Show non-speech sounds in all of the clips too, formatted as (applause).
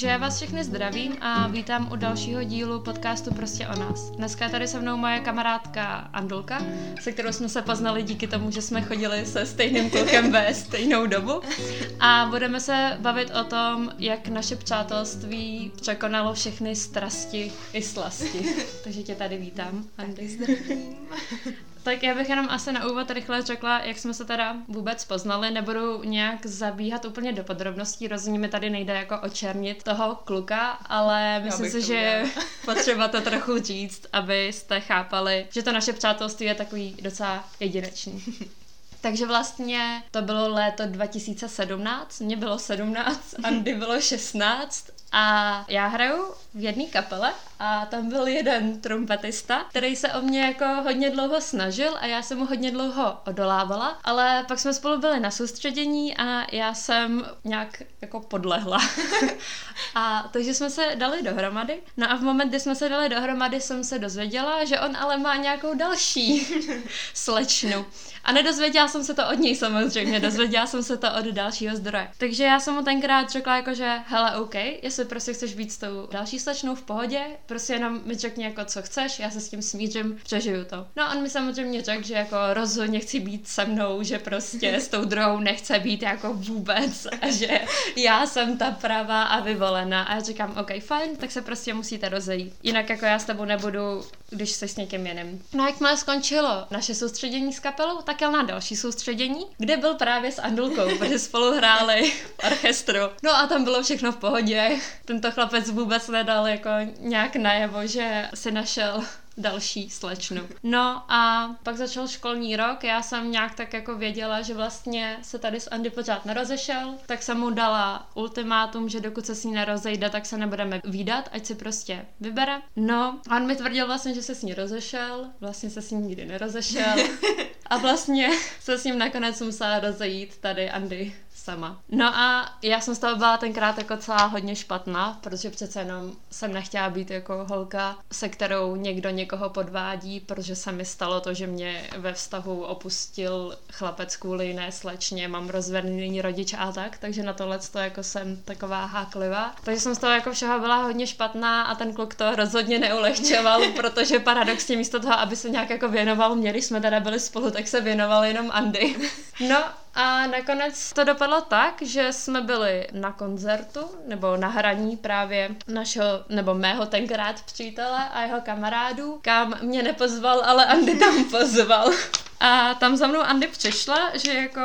Takže já vás všechny zdravím a vítám u dalšího dílu podcastu Prostě o nás. Dneska je tady se mnou moje kamarádka Andulka, se kterou jsme se poznali díky tomu, že jsme chodili se stejným klukem ve stejnou dobu. A budeme se bavit o tom, jak naše přátelství překonalo všechny strasti i slasti. Takže tě tady vítám, Andy. Zdravím. Tak já bych jenom asi na úvod rychle řekla, jak jsme se teda vůbec poznali. Nebudu nějak zabíhat úplně do podrobností, rozhodně mi tady nejde jako očernit toho kluka, ale myslím si, že je (laughs) potřeba to trochu říct, abyste chápali, že to naše přátelství je takový docela jedinečný. (laughs) Takže vlastně to bylo léto 2017, mě bylo 17, Andy bylo 16 a já hraju v jedné kapele a tam byl jeden trumpetista, který se o mě jako hodně dlouho snažil a já jsem mu hodně dlouho odolávala, ale pak jsme spolu byli na soustředění a já jsem nějak jako podlehla. (laughs) a takže jsme se dali dohromady. No a v moment, kdy jsme se dali dohromady, jsem se dozvěděla, že on ale má nějakou další (laughs) slečnu. A nedozvěděla jsem se to od něj samozřejmě, dozvěděla jsem se to od dalšího zdroje. Takže já jsem mu tenkrát řekla jako, že hele, OK, jestli prostě chceš být s tou další slečnou v pohodě, prostě jenom mi řekni jako co chceš, já se s tím smířím, přežiju to. No a on mi samozřejmě řekl, že jako rozhodně chci být se mnou, že prostě s tou druhou nechce být jako vůbec a že já jsem ta pravá a vyvolená. A já říkám, OK, fajn, tak se prostě musíte rozejít. Jinak jako já s tebou nebudu, když jsi s někým jiným. No a jakmile skončilo naše soustředění s kapelou, tak jel na další soustředění, kde byl právě s Andulkou, (laughs) protože spolu hráli v orchestru. No a tam bylo všechno v pohodě. Tento chlapec vůbec nedal jako nějak najevo, že si našel další slečnu. No a pak začal školní rok, já jsem nějak tak jako věděla, že vlastně se tady s Andy pořád nerozešel, tak jsem mu dala ultimátum, že dokud se s ní nerozejde, tak se nebudeme výdat, ať si prostě vybere. No, a on mi tvrdil vlastně, že se s ní rozešel, vlastně se s ní nikdy nerozešel (laughs) a vlastně (laughs) se s ním nakonec musela rozejít tady Andy sama. No a já jsem z toho byla tenkrát jako celá hodně špatná, protože přece jenom jsem nechtěla být jako holka, se kterou někdo někoho podvádí, protože se mi stalo to, že mě ve vztahu opustil chlapec kvůli jiné slečně, mám rozvedený rodič a tak, takže na tohle to jako jsem taková háklivá. Takže jsem z toho jako všeho byla hodně špatná a ten kluk to rozhodně neulehčoval, (laughs) protože paradoxně místo toho, aby se nějak jako věnoval, měli jsme teda byli spolu, tak se věnoval jenom Andy. (laughs) No a nakonec to dopadlo tak, že jsme byli na koncertu, nebo na hraní právě našeho, nebo mého tenkrát přítele a jeho kamarádů, kam mě nepozval, ale Andy tam (laughs) pozval. A tam za mnou Andy přišla, že jako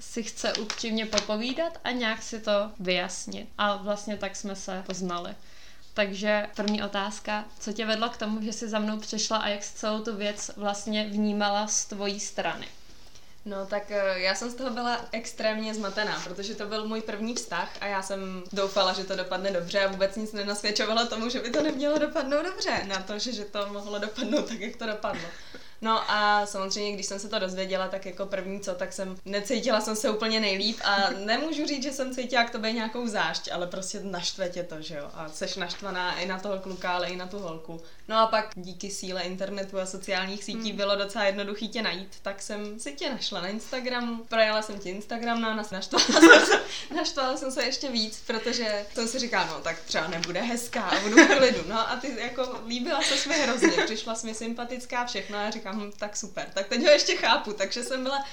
si chce upřímně popovídat a nějak si to vyjasnit. A vlastně tak jsme se poznali. Takže první otázka, co tě vedlo k tomu, že jsi za mnou přišla a jak jsi celou tu věc vlastně vnímala z tvojí strany? No tak eh, já jsem z toho byla extrémně zmatená, protože to byl můj první vztah a já jsem doufala, že to dopadne dobře a vůbec nic nenasvědčovalo tomu, že by to nemělo dopadnout dobře, na to, že, že to mohlo dopadnout tak, jak to dopadlo. No a samozřejmě, když jsem se to dozvěděla, tak jako první co, tak jsem necítila jsem se úplně nejlíp a (laughs) nemůžu říct, že jsem cítila k tobě nějakou zášť, ale prostě naštve tě to, že jo. A seš naštvaná i na toho kluka, ale i na tu holku. No a pak díky síle internetu a sociálních sítí hmm. bylo docela jednoduchý tě najít, tak jsem si tě našla na Instagramu, projela jsem ti Instagram, no a naštvala jsem, se, (laughs) naštvala jsem se ještě víc, protože jsem si říkala, no tak třeba nebude hezká a budu v klidu. No a ty jako líbila se mi hrozně, přišla jsi mi sympatická všechno a říkám, hm, tak super, tak teď ho ještě chápu, takže jsem byla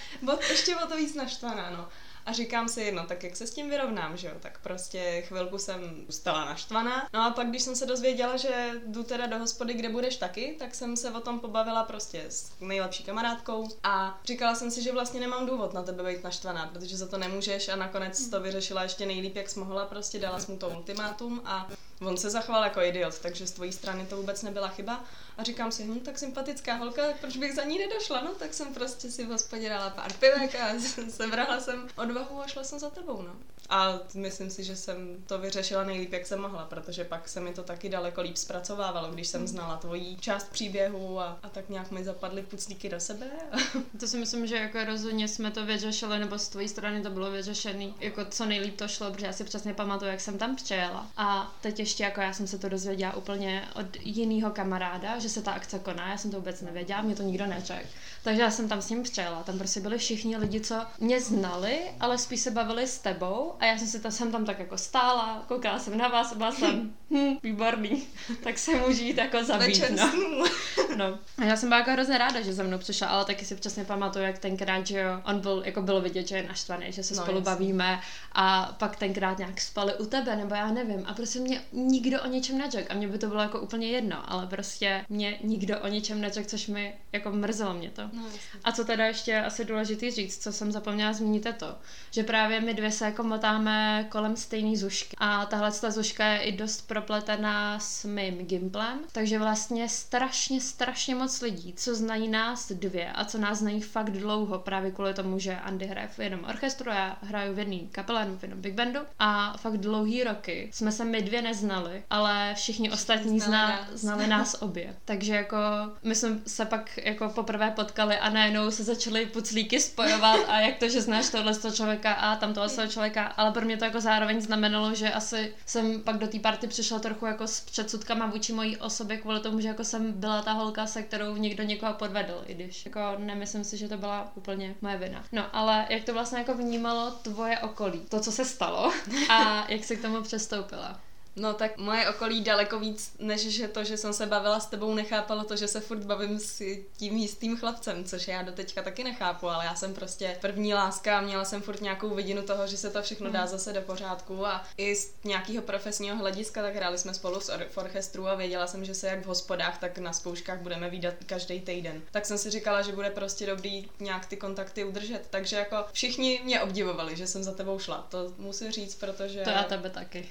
ještě o to víc naštvaná, no. A říkám si, no tak jak se s tím vyrovnám, že jo? Tak prostě chvilku jsem stala naštvaná. No a pak, když jsem se dozvěděla, že jdu teda do hospody, kde budeš taky, tak jsem se o tom pobavila prostě s nejlepší kamarádkou a říkala jsem si, že vlastně nemám důvod na tebe být naštvaná, protože za to nemůžeš a nakonec to vyřešila ještě nejlíp, jak jsi mohla, prostě dala jsi mu to ultimátum a on se zachoval jako idiot, takže z tvojí strany to vůbec nebyla chyba. A říkám si, hm, tak sympatická holka, tak proč bych za ní nedošla? No, tak jsem prostě si v hospodě dala pár pivek a (laughs) sebrala jsem odvahu a šla jsem za tebou, no. A myslím si, že jsem to vyřešila nejlíp, jak jsem mohla, protože pak se mi to taky daleko líp zpracovávalo, když jsem znala tvoji část příběhu a, a tak nějak mi zapadly puclíky do sebe. (laughs) to si myslím, že jako rozhodně jsme to vyřešili, nebo z tvojí strany to bylo vyřešené, jako co nejlíp to šlo, protože já si přesně pamatuju, jak jsem tam přijela. A teď ještě ještě jako já jsem se to dozvěděla úplně od jiného kamaráda, že se ta akce koná, já jsem to vůbec nevěděla, mě to nikdo neřekl. Takže já jsem tam s ním přijela, tam prostě byli všichni lidi, co mě znali, ale spíš se bavili s tebou a já jsem si tam, jsem tam tak jako stála, koukala jsem na vás a byla jsem, hm, výborný, (laughs) tak se můžu jít jako zabít. No. (laughs) no. A já jsem byla jako hrozně ráda, že za mnou přišla, ale taky si přesně pamatuju, jak tenkrát, že jo, on byl, jako bylo vidět, že je naštvaný, že se no, spolu jasný. bavíme a pak tenkrát nějak spali u tebe, nebo já nevím. A prostě mě nikdo o něčem neřekl a mě by to bylo jako úplně jedno, ale prostě mě nikdo o něčem neřekl, což mi jako mrzelo mě to. No, a co teda ještě asi důležitý říct, co jsem zapomněla zmínit, je to, že právě my dvě se jako motáme kolem stejné zušky. A tahle ta zuška je i dost propletená s mým gimplem, takže vlastně strašně, strašně moc lidí, co znají nás dvě a co nás znají fakt dlouho, právě kvůli tomu, že Andy hraje v jednom orchestru, já hraju v jedné kapele, v jednom big bandu a fakt dlouhý roky jsme se my dvě neznali, ale všichni ostatní znali, zna, nás. znali nás obě. (laughs) Takže jako my jsme se pak jako poprvé potkali a najednou se začaly puclíky spojovat a jak to, že znáš tohle člověka a tam tohle člověka, ale pro mě to jako zároveň znamenalo, že asi jsem pak do té party přišla trochu jako s předsudkama vůči mojí osobě kvůli tomu, že jako jsem byla ta holka, se kterou někdo někoho podvedl, i když jako nemyslím si, že to byla úplně moje vina. No, ale jak to vlastně jako vnímalo tvoje okolí, to, co se stalo (laughs) a jak se k tomu přestoupila? No tak moje okolí daleko víc, než že to, že jsem se bavila s tebou, nechápalo to, že se furt bavím s tím jistým chlapcem, což já do teďka taky nechápu, ale já jsem prostě první láska a měla jsem furt nějakou vidinu toho, že se to všechno dá hmm. zase do pořádku a i z nějakého profesního hlediska, tak hráli jsme spolu v orchestru a věděla jsem, že se jak v hospodách, tak na zkouškách budeme výdat každý týden. Tak jsem si říkala, že bude prostě dobrý nějak ty kontakty udržet, takže jako všichni mě obdivovali, že jsem za tebou šla, to musím říct, protože... To já tebe taky.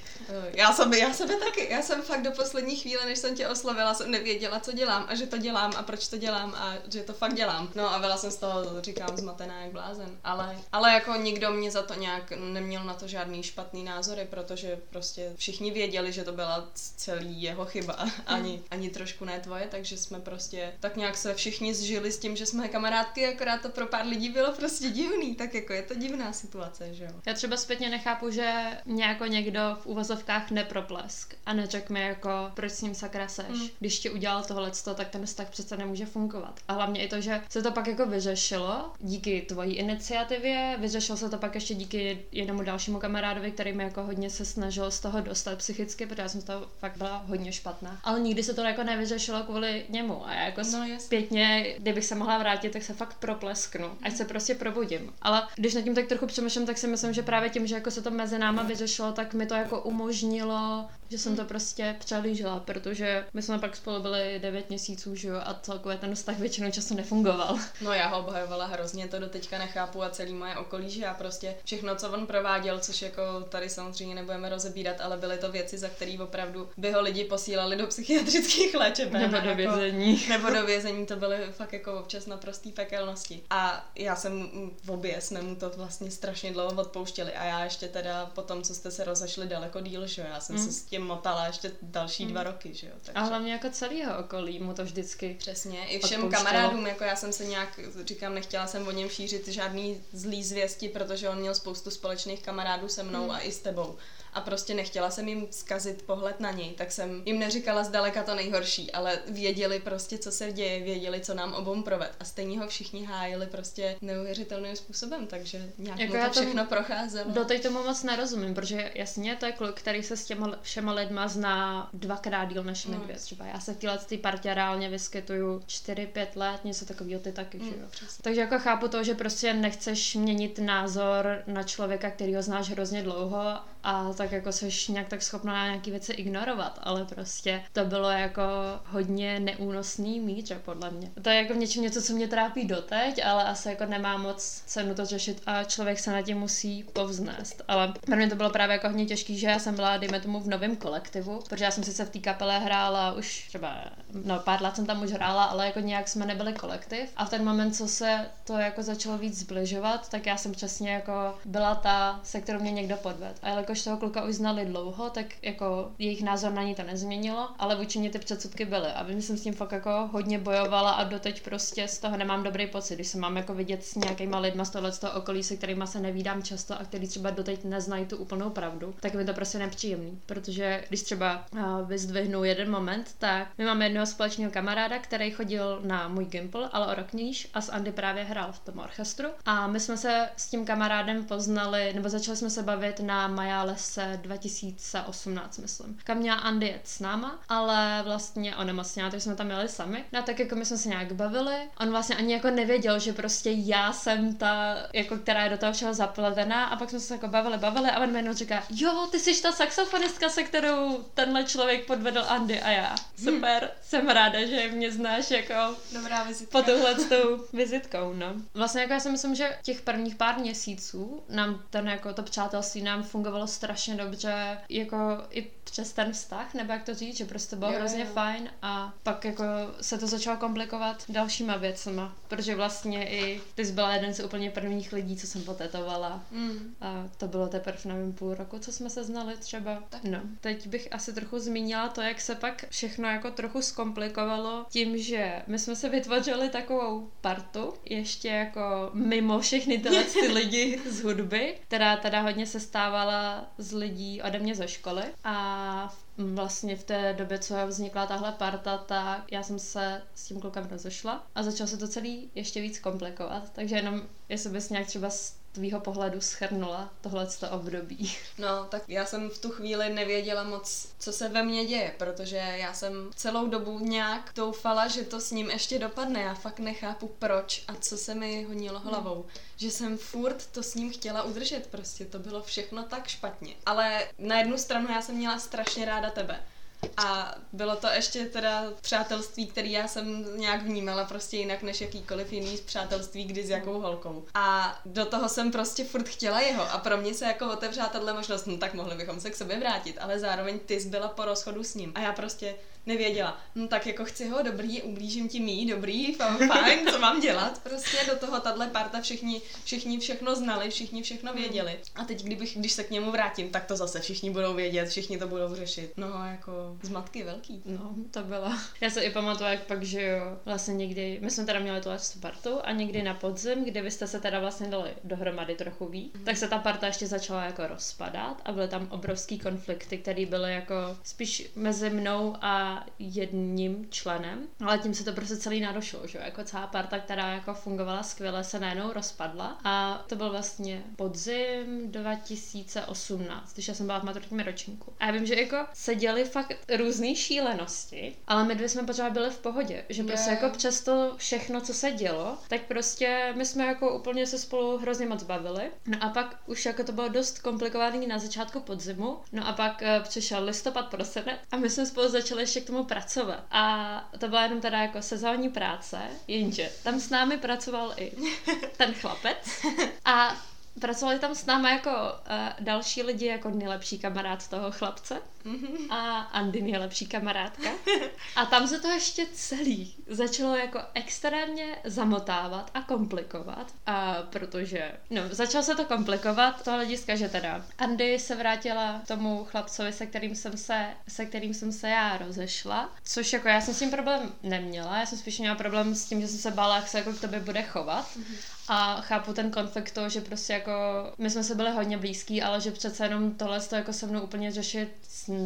Já jsem já sebe taky. Já jsem fakt do poslední chvíle, než jsem tě oslovila, jsem nevěděla, co dělám a že to dělám a proč to dělám a že to fakt dělám. No a byla jsem z toho, říkám, zmatená jak blázen. Ale, ale jako nikdo mě za to nějak neměl na to žádný špatný názory, protože prostě všichni věděli, že to byla celý jeho chyba, ani, hmm. ani trošku ne tvoje, takže jsme prostě tak nějak se všichni zžili s tím, že jsme kamarádky, akorát to pro pár lidí bylo prostě divný, tak jako je to divná situace, že jo. Já třeba zpětně nechápu, že nějako někdo v uvozovkách nepro proplesk a neřek mi jako, proč s ním sakra seš. Mm. Když ti udělal tohle, tak ten vztah přece nemůže fungovat. A hlavně i to, že se to pak jako vyřešilo díky tvojí iniciativě, vyřešilo se to pak ještě díky jednomu dalšímu kamarádovi, který mi jako hodně se snažil z toho dostat psychicky, protože já jsem z toho fakt byla hodně špatná. Ale nikdy se to jako nevyřešilo kvůli němu a já jako no, zpětně, kdybych se mohla vrátit, tak se fakt proplesknu, ať se prostě probudím. Ale když nad tím tak trochu přemýšlím, tak si myslím, že právě tím, že jako se to mezi náma vyřešilo, tak mi to jako umožnilo Oh. Že jsem to prostě přelížila, protože my jsme pak spolu byli 9 měsíců, že jo, a celkově ten vztah většinou času nefungoval. No já ho obhajovala hrozně, to do teďka nechápu a celý moje okolí, že já prostě všechno, co on prováděl, což jako tady samozřejmě nebudeme rozebírat, ale byly to věci, za které opravdu by ho lidi posílali do psychiatrických léčeben. Nebo do jako- vězení. Jako, (laughs) nebo do vězení, to byly fakt jako občas naprostý pekelnosti. A já jsem v obě jsme mu to vlastně strašně dlouho odpouštěli a já ještě teda po tom, co jste se rozešli daleko díl, že já jsem mm. se s tím motala ještě další mm. dva roky, že jo. Takže... A hlavně jako celého okolí mu to vždycky Přesně, i všem odpouštělo. kamarádům, jako já jsem se nějak, říkám, nechtěla jsem o něm šířit žádný zlý zvěsti, protože on měl spoustu společných kamarádů se mnou mm. a i s tebou a prostě nechtěla jsem jim zkazit pohled na něj, tak jsem jim neříkala zdaleka to nejhorší, ale věděli prostě, co se děje, věděli, co nám obou proved a stejně ho všichni hájili prostě neuvěřitelným způsobem, takže nějak jako mu to všechno procházelo. teď tomu moc nerozumím, protože jasně to je kluk, který se s těma všema lidma zná dvakrát díl než my no. dvě třeba. Já se v téhle té partě reálně vyskytuju 4-5 let, něco takového ty taky, mm, že jo. Takže jako chápu to, že prostě nechceš měnit názor na člověka, který ho znáš hrozně dlouho a tak jako seš nějak tak schopná nějaký věci ignorovat, ale prostě to bylo jako hodně neúnosný míče podle mě. To je jako v něčem něco, co mě trápí doteď, ale asi jako nemá moc cenu to řešit a člověk se na tím musí povznést. Ale pro mě to bylo právě jako hodně těžký, že já jsem byla, dejme tomu, v novém kolektivu, protože já jsem sice v té kapele hrála už třeba, no pár let jsem tam už hrála, ale jako nějak jsme nebyli kolektiv. A v ten moment, co se to jako začalo víc zbližovat, tak já jsem přesně jako byla ta, se kterou mě někdo podved. A jelikož toho kluka už znali dlouho, tak jako jejich názor na ní to nezměnilo, ale vůči mě ty předsudky byly. A vím, jsem s tím fakt jako hodně bojovala a doteď prostě z toho nemám dobrý pocit, když se mám jako vidět s nějakýma lidma z tohle z toho okolí, se kterými se nevídám často a který třeba doteď neznají tu úplnou pravdu, tak mi to prostě nepříjemný. Protože když třeba uh, vyzdvihnu jeden moment, tak my máme jednoho společného kamaráda, který chodil na můj Gimple, ale o rok níž a s Andy právě hrál v tom orchestru. A my jsme se s tím kamarádem poznali, nebo začali jsme se bavit na Majálese 2018, myslím. Kam měla Andy jet s náma, ale vlastně onemocněla, takže jsme tam jeli sami. No tak jako my jsme se nějak bavili. On vlastně ani jako nevěděl, že prostě já jsem ta, jako která je do toho všeho zapletená a pak jsme se jako bavili, bavili a on mi říká, jo, ty jsi ta saxofonistka, se kterou tenhle člověk podvedl Andy a já. Super, hmm. jsem ráda, že mě znáš jako Dobrá vizitka. po tuhle tou vizitkou, no. Vlastně jako já si myslím, že těch prvních pár měsíců nám ten jako to přátelství nám fungovalo strašně dobře, jako i přes ten vztah, nebo jak to říct, že prostě bylo jo, hrozně jo. fajn a pak jako se to začalo komplikovat dalšíma věcma, protože vlastně i ty jsi byla jeden z úplně prvních lidí, co jsem potetovala mm. a to bylo teprve nevím půl roku, co jsme se znali třeba. Tak. No, teď bych asi trochu zmínila to, jak se pak všechno jako trochu zkomplikovalo tím, že my jsme se vytvořili takovou partu, ještě jako mimo všechny tyhle ty (laughs) lidi z hudby, která teda hodně se stávala z lidí ode mě ze školy a vlastně v té době, co vznikla tahle parta, tak já jsem se s tím klukem rozešla a začalo se to celý ještě víc komplikovat. Takže jenom, jestli bys nějak třeba tvýho pohledu schrnula tohle období? No, tak já jsem v tu chvíli nevěděla moc, co se ve mně děje, protože já jsem celou dobu nějak doufala, že to s ním ještě dopadne. Já fakt nechápu proč a co se mi honilo hlavou. Hmm. Že jsem furt to s ním chtěla udržet, prostě to bylo všechno tak špatně. Ale na jednu stranu já jsem měla strašně ráda tebe. A bylo to ještě teda přátelství, který já jsem nějak vnímala prostě jinak než jakýkoliv jiný přátelství, kdy s jakou holkou. A do toho jsem prostě furt chtěla jeho a pro mě se jako otevřela tahle možnost, no tak mohli bychom se k sobě vrátit, ale zároveň ty jsi byla po rozchodu s ním. A já prostě nevěděla, no tak jako chci ho, dobrý, ublížím ti mý, dobrý, fajn, co mám dělat? Prostě do toho tahle parta všichni, všichni všechno znali, všichni všechno věděli. A teď, kdybych, když se k němu vrátím, tak to zase všichni budou vědět, všichni to budou řešit. No jako zmatky velký. No, to bylo. Já se i pamatuju, jak pak, že jo, vlastně někdy, my jsme teda měli tu partu a někdy na podzim, kdy vy jste se teda vlastně dali dohromady trochu víc, mm. tak se ta parta ještě začala jako rozpadat a byly tam obrovský konflikty, které byly jako spíš mezi mnou a jedním členem, ale tím se to prostě celý narušilo, že jako celá parta, která jako fungovala skvěle, se najednou rozpadla a to byl vlastně podzim 2018, když já jsem byla v maturitním ročníku. A já vím, že jako se děly fakt různé šílenosti, ale my dvě jsme pořád byli v pohodě, že prostě yeah. jako přes to všechno, co se dělo, tak prostě my jsme jako úplně se spolu hrozně moc bavili. No a pak už jako to bylo dost komplikovaný na začátku podzimu, no a pak uh, přišel listopad, prosinec a my jsme spolu začali ještě tomu pracovat. A to byla jenom teda jako sezónní práce, jenže tam s námi pracoval i (laughs) ten chlapec a pracovali tam s námi jako uh, další lidi, jako nejlepší kamarád toho chlapce a Andy nejlepší kamarádka. A tam se to ještě celý začalo jako extrémně zamotávat a komplikovat, a protože, no, začalo se to komplikovat to hlediska, že teda Andy se vrátila tomu chlapcovi, se kterým jsem se, se kterým jsem se já rozešla, což jako já jsem s tím problém neměla, já jsem spíš měla problém s tím, že jsem se bála, jak se jako k tobě bude chovat. A chápu ten konflikt to, že prostě jako my jsme se byli hodně blízký, ale že přece jenom tohle to jako se mnou úplně řešit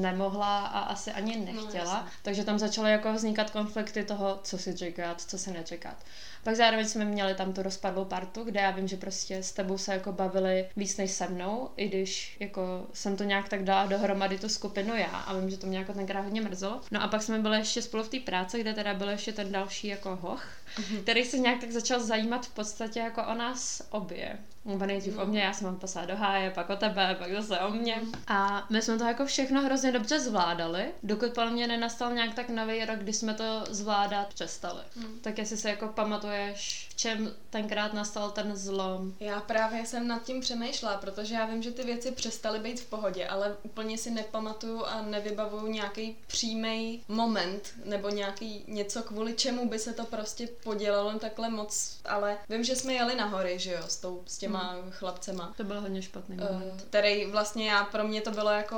nemohla a asi ani no, nechtěla. No, takže tam začaly jako vznikat konflikty toho, co si říkat, co si nečekat. Pak zároveň jsme měli tam tu rozpadlou partu, kde já vím, že prostě s tebou se jako bavili víc než se mnou, i když jako jsem to nějak tak dala dohromady tu skupinu já a vím, že to mě jako tenkrát hodně mrzelo. No a pak jsme byli ještě spolu v té práci, kde teda byl ještě ten další jako hoch, mm-hmm. který se nějak tak začal zajímat v podstatě jako o nás obě. Nebo nejdřív o mě, já jsem ho poslala do háje, pak o tebe, pak zase o mě. A my jsme to jako všechno hrozně dobře zvládali, dokud podle mě nenastal nějak tak nový rok, kdy jsme to zvládat přestali. Mm. Tak jestli se jako pamatuješ, v čem tenkrát nastal ten zlom? Já právě jsem nad tím přemýšlela, protože já vím, že ty věci přestaly být v pohodě, ale úplně si nepamatuju a nevybavuju nějaký přímý moment nebo nějaký něco, kvůli čemu by se to prostě podělalo takhle moc, ale vím, že jsme jeli na hory, že jo, s, tou, s těma hmm. chlapcema. To byl hodně špatný uh, moment. Který vlastně já, pro mě to bylo jako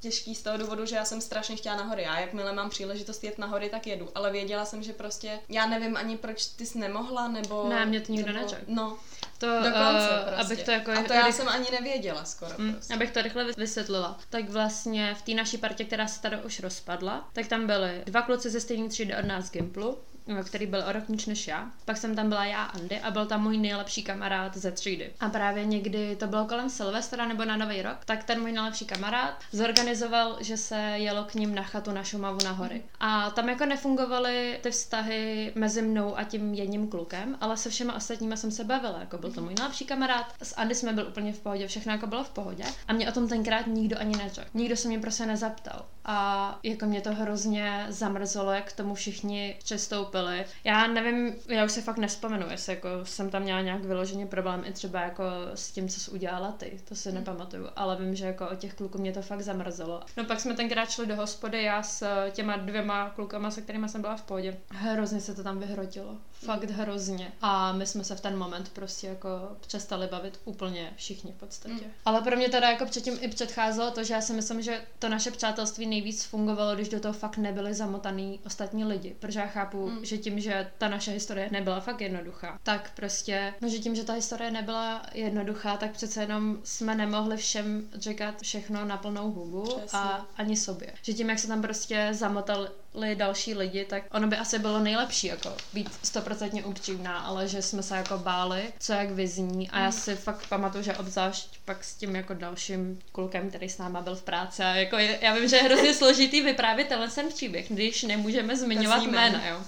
těžký z toho důvodu, že já jsem strašně chtěla na hory. Já jakmile mám příležitost jet na hory, tak jedu. Ale věděla jsem, že prostě, já nevím ani proč ty jsi nemohla, nebo... Ne, mě to nikdo neřekl. No, to, Dokonce uh, prostě. abych to jako... A to já jsem ani nevěděla skoro mm, prostě. Abych to rychle vysvětlila. Tak vlastně v té naší partě, která se tady už rozpadla, tak tam byly dva kluci ze stejné třídy od nás z Gimplu který byl o rok níž než já. Pak jsem tam byla já, Andy, a byl tam můj nejlepší kamarád ze třídy. A právě někdy, to bylo kolem Silvestra nebo na Nový rok, tak ten můj nejlepší kamarád zorganizoval, že se jelo k ním na chatu na Šumavu na hory. A tam jako nefungovaly ty vztahy mezi mnou a tím jedním klukem, ale se všema ostatníma jsem se bavila. Jako byl to můj nejlepší kamarád, s Andy jsme byl úplně v pohodě, všechno jako bylo v pohodě. A mě o tom tenkrát nikdo ani neřekl. Nikdo se mě prostě nezaptal. A jako mě to hrozně zamrzelo, jak k tomu všichni přistoupili koupili. Já nevím, já už se fakt nespomenu, jestli jako jsem tam měla nějak vyloženě problém i třeba jako s tím, co jsi udělala ty, to si hmm. nepamatuju, ale vím, že jako o těch kluků mě to fakt zamrzelo. No pak jsme tenkrát šli do hospody, já s těma dvěma klukama, se kterými jsem byla v pohodě. Hrozně se to tam vyhrotilo fakt hrozně. A my jsme se v ten moment prostě jako přestali bavit úplně všichni v podstatě. Mm. Ale pro mě teda jako předtím i předcházelo to, že já si myslím, že to naše přátelství nejvíc fungovalo, když do toho fakt nebyli zamotaný ostatní lidi. Protože já chápu, mm. že tím, že ta naše historie nebyla fakt jednoduchá, tak prostě, no že tím, že ta historie nebyla jednoduchá, tak přece jenom jsme nemohli všem říkat všechno na plnou hubu Přesně. a ani sobě. Že tím, jak se tam prostě zamotali další lidi, tak ono by asi bylo nejlepší jako být stoprocentně upřímná, ale že jsme se jako báli, co jak vyzní a já si fakt pamatuju, že obzvlášť pak s tím jako dalším klukem, který s náma byl v práci a jako je, já vím, že je hrozně (laughs) složitý vyprávět tenhle ten příběh, když nemůžeme zmiňovat jména, jo.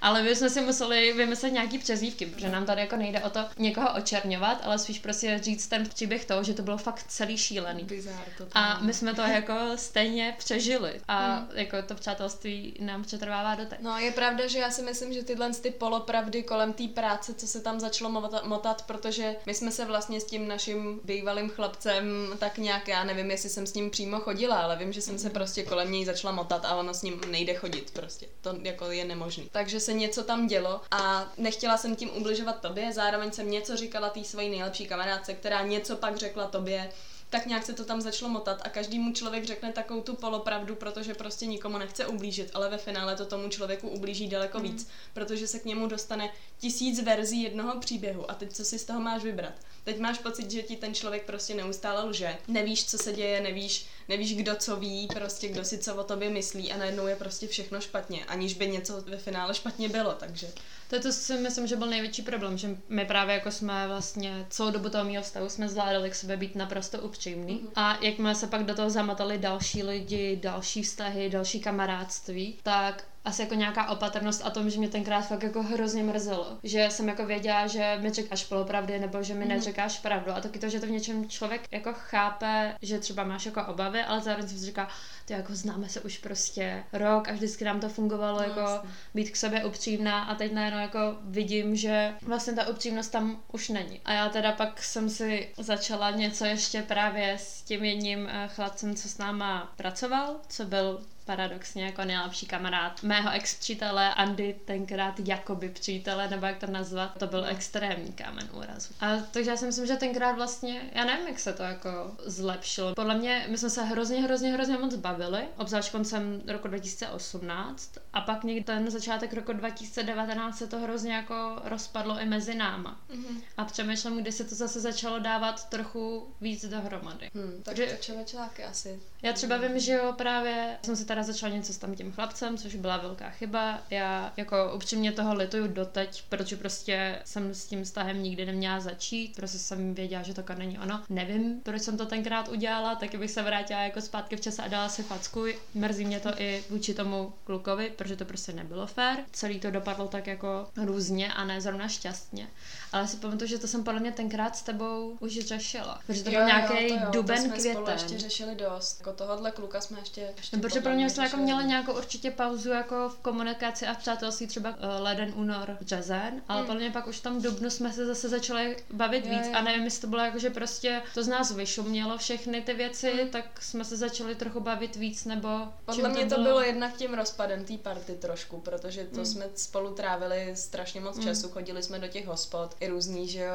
Ale my jsme si museli vymyslet nějaký přezívky, protože nám tady jako nejde o to někoho očerňovat, ale spíš prostě říct ten příběh toho, že to bylo fakt celý šílený. Bizár, a my jsme to jako stejně přežili a hmm. jako to přátelství nám přetrvává doteď. No je pravda, že já si myslím, že tyhle ty polopravdy kolem té práce, co se tam začalo motat, motat, protože my jsme se vlastně s tím naším bývalým chlapcem tak nějak, já nevím, jestli jsem s ním přímo chodila, ale vím, že jsem se prostě kolem něj začala motat a ono s ním nejde chodit prostě. To jako je nemožný. Takže se něco tam dělo a nechtěla jsem tím ubližovat tobě, zároveň jsem něco říkala té své nejlepší kamarádce, která něco pak řekla tobě, tak nějak se to tam začalo motat a každý mu člověk řekne takovou tu polopravdu, protože prostě nikomu nechce ublížit, ale ve finále to tomu člověku ublíží daleko mm. víc, protože se k němu dostane tisíc verzí jednoho příběhu a teď co si z toho máš vybrat? Teď máš pocit, že ti ten člověk prostě neustále lže, nevíš, co se děje, nevíš, nevíš, kdo co ví, prostě kdo si co o tobě myslí a najednou je prostě všechno špatně, aniž by něco ve finále špatně bylo, takže... To, to si myslím, že byl největší problém, že my právě jako jsme vlastně celou dobu toho mého vztahu jsme zvládali k sobě být naprosto upřímný. Mm-hmm. A jakmile se pak do toho zamotali další lidi, další vztahy, další kamarádství, tak asi jako nějaká opatrnost a tom, že mě tenkrát fakt jako hrozně mrzelo. Že jsem jako věděla, že mi čekáš polopravdy nebo že mi mm. neřekáš pravdu. A taky to, že to v něčem člověk jako chápe, že třeba máš jako obavy, ale zároveň si říká, ty jako známe se už prostě rok a vždycky nám to fungovalo no, jako jasný. být k sobě upřímná a teď najednou jako vidím, že vlastně ta upřímnost tam už není. A já teda pak jsem si začala něco ještě právě s tím jedním eh, chlapcem, co s náma pracoval, co byl paradoxně jako nejlepší kamarád mého ex-přítele Andy, tenkrát jakoby přítele, nebo jak to nazvat, to byl extrémní kámen úrazu. A takže já si myslím, že tenkrát vlastně, já nevím, jak se to jako zlepšilo. Podle mě, my jsme se hrozně, hrozně, hrozně moc bavili, obzvlášť koncem roku 2018 a pak někdy ten začátek roku 2019 se to hrozně jako rozpadlo i mezi náma. Mm-hmm. A přemýšlím, kdy se to zase začalo dávat trochu víc dohromady. Hmm, tak že, to člověčáky asi. Já třeba vím, že jo, právě jsem se teda začala něco s tam tím chlapcem, což byla velká chyba. Já jako upřímně toho lituju doteď, protože prostě jsem s tím vztahem nikdy neměla začít, prostě jsem věděla, že to není ono. Nevím, proč jsem to tenkrát udělala, tak bych se vrátila jako zpátky v čase a dala si facku. Mrzí mě to i vůči tomu klukovi, protože to prostě nebylo fér. Celý to dopadlo tak jako různě a ne zrovna šťastně. Ale si pamatuju, že to jsem podle mě tenkrát s tebou už řešila. Protože to byl nějaký duben, to jsme květen. ještě řešili dost. Jako tohohle kluka jsme ještě, ještě no, protože pro mě mě jsme jako měli nějakou určitě pauzu jako v komunikaci a v přátelství třeba uh, leden, únor, březen, ale hmm. podle mě pak už tam dubnu jsme se zase začali bavit je, víc je. a nevím, jestli to bylo jako, že prostě to z nás vyšumělo všechny ty věci, hmm. tak jsme se začali trochu bavit víc, nebo Podle mě to bylo? bylo jednak tím rozpadem té party trošku, protože to hmm. jsme spolu trávili strašně moc hmm. času, chodili jsme do těch hospod, i různý, že jo,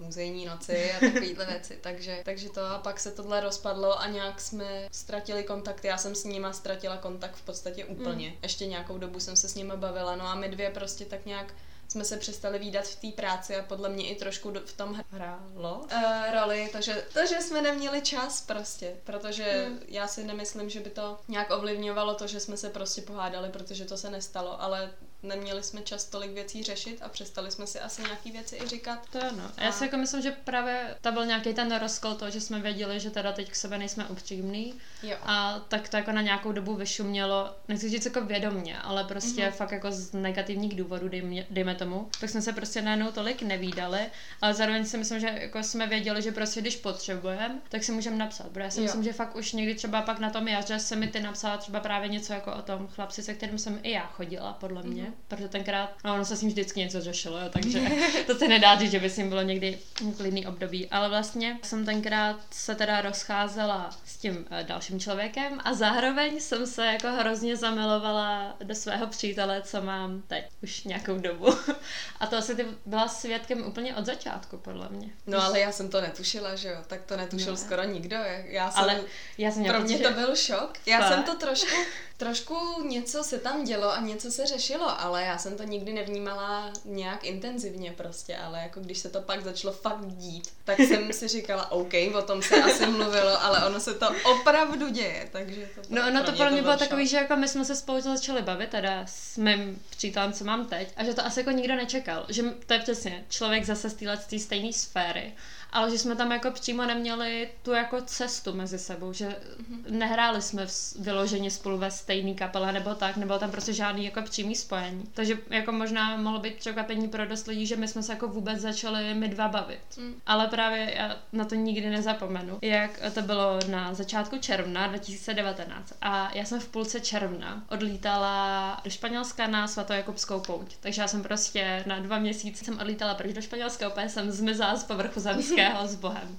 muzejní noci a (laughs) takovýhle věci, takže, takže to a pak se tohle rozpadlo a nějak jsme ztratili kontakt, já jsem s nima ztratila kontakt v podstatě úplně. Hmm. Ještě nějakou dobu jsem se s nima bavila, no a my dvě prostě tak nějak jsme se přestali výdat v té práci a podle mě i trošku v tom hrálo uh, roli, takže to, že jsme neměli čas prostě, protože hmm. já si nemyslím, že by to nějak ovlivňovalo to, že jsme se prostě pohádali, protože to se nestalo, ale neměli jsme čas tolik věcí řešit a přestali jsme si asi nějaký věci i říkat. To ano. A... Já si jako myslím, že právě to byl nějaký ten rozkol toho, že jsme věděli, že teda teď k sobě nejsme upřímný. Jo. A tak to jako na nějakou dobu vyšumělo, nechci říct jako vědomně, ale prostě mm-hmm. fakt jako z negativních důvodů, dejme, dejme tomu. Tak jsme se prostě najednou tolik nevídali, ale zároveň si myslím, že jako jsme věděli, že prostě když potřebujeme, tak si můžeme napsat. Protože já si jo. myslím, že fakt už někdy třeba pak na tom jaře se mi ty napsala třeba právě něco jako o tom chlapci, se kterým jsem i já chodila, podle mě. Mm-hmm protože tenkrát, no ono se s ním vždycky něco řešilo, jo, takže (laughs) to se nedá říct, že by s ním bylo někdy klidný období, ale vlastně jsem tenkrát se teda rozcházela s tím eh, dalším člověkem a zároveň jsem se jako hrozně zamilovala do svého přítele, co mám teď už nějakou dobu. (laughs) A to asi ty byla svědkem úplně od začátku, podle mě. No ale já jsem to netušila, že jo, tak to netušil no. skoro nikdo. Já jsem, ale já jsem pro mě to byl šok. Já Fakt? jsem to trošku, trošku něco se tam dělo a něco se řešilo, ale já jsem to nikdy nevnímala nějak intenzivně prostě, ale jako když se to pak začalo fakt dít, tak jsem si říkala, OK, o tom se asi mluvilo, ale ono se to opravdu děje, takže to No ono to pro mě bylo takový, že jako my jsme se spolu začali bavit teda s mým přítelem, co mám teď, a že to asi jako nikdo nečekal, že to je přesně člověk zase z téhle stejné sféry, ale že jsme tam jako přímo neměli tu jako cestu mezi sebou, že mm-hmm. nehráli jsme vyloženě spolu ve stejný kapele nebo tak, nebylo tam prostě žádný jako přímý spojení. Takže jako možná mohlo být překvapení pro dost lidí, že my jsme se jako vůbec začali my dva bavit. Mm. Ale právě já na to nikdy nezapomenu, jak to bylo na začátku června 2019 a já jsem v půlce června odlítala do Španělska na svatojakubskou pouť. Takže já jsem prostě na dva měsíce jsem odlítala pryč do Španělska, opět jsem zmizela z povrchu zemské blízkého s Bohem.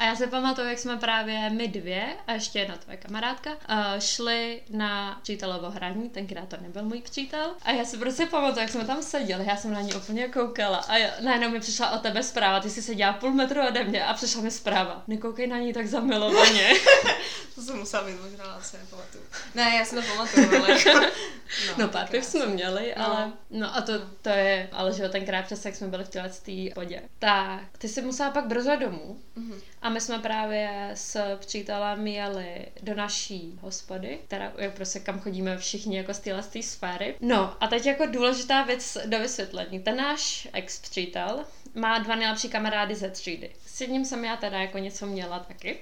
A já se pamatuju, jak jsme právě my dvě a ještě jedna tvoje kamarádka uh, šli na přítelovo hraní, tenkrát to nebyl můj přítel. A já si prostě pamatuju, jak jsme tam seděli, já jsem na ní úplně koukala a já, najednou mi přišla o tebe zpráva, ty jsi seděla půl metru ode mě a přišla mi zpráva. Nekoukej na ní tak zamilovaně. (laughs) (laughs) to jsem musela být možná, asi nepamatuju. Ne, já si to pamatuju, ale... (laughs) No, no pár piv jsme měli, no. ale... No a to, to je, ale že tenkrát přes jak jsme byli v téhle podě. Tak, ty jsi musela pak brzo domů mm-hmm. A my jsme právě s přítelem jeli do naší hospody, která je prostě kam chodíme všichni jako z téhle sféry. No a teď jako důležitá věc do vysvětlení. Ten náš ex-přítel má dva nejlepší kamarády ze třídy. S jedním jsem já teda jako něco měla taky.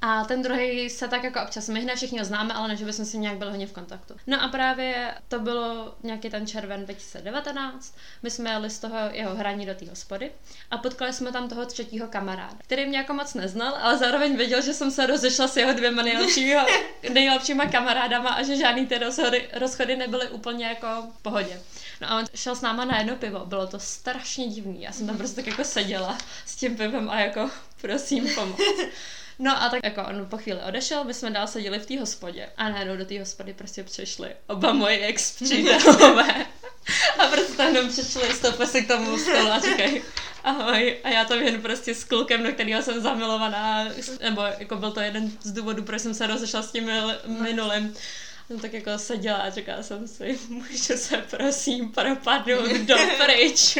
A ten druhý se tak jako občas, my hned všichni ho známe, ale ne, že bychom si nějak byli hodně v kontaktu. No a právě to bylo nějaký ten červen 2019. My jsme jeli z toho jeho hraní do té hospody a potkali jsme tam toho třetího kamaráda, který mě jako moc neznal, ale zároveň věděl, že jsem se rozešla s jeho dvěma nejlepšího, (laughs) nejlepšíma kamarádama a že žádný ty rozchody, rozchody nebyly úplně jako v pohodě. No a on šel s náma na jedno pivo, bylo to strašně divný. Já jsem tam prostě tak jako seděla s tím pivem a jako prosím pomoct. (laughs) No a tak jako on po chvíli odešel, my jsme dál seděli v té hospodě a najednou do té hospody prostě přišli oba moji ex přítelové. A prostě jenom přišli, stoupili si k tomu stolu a říkají ahoj. A já tam jen prostě s klukem, do kterého jsem zamilovaná, nebo jako byl to jeden z důvodů, proč jsem se rozešla s tím minulým jsem tak jako seděla a říkala jsem si, (laughs) můžu se prosím propadnout do (laughs) pryč.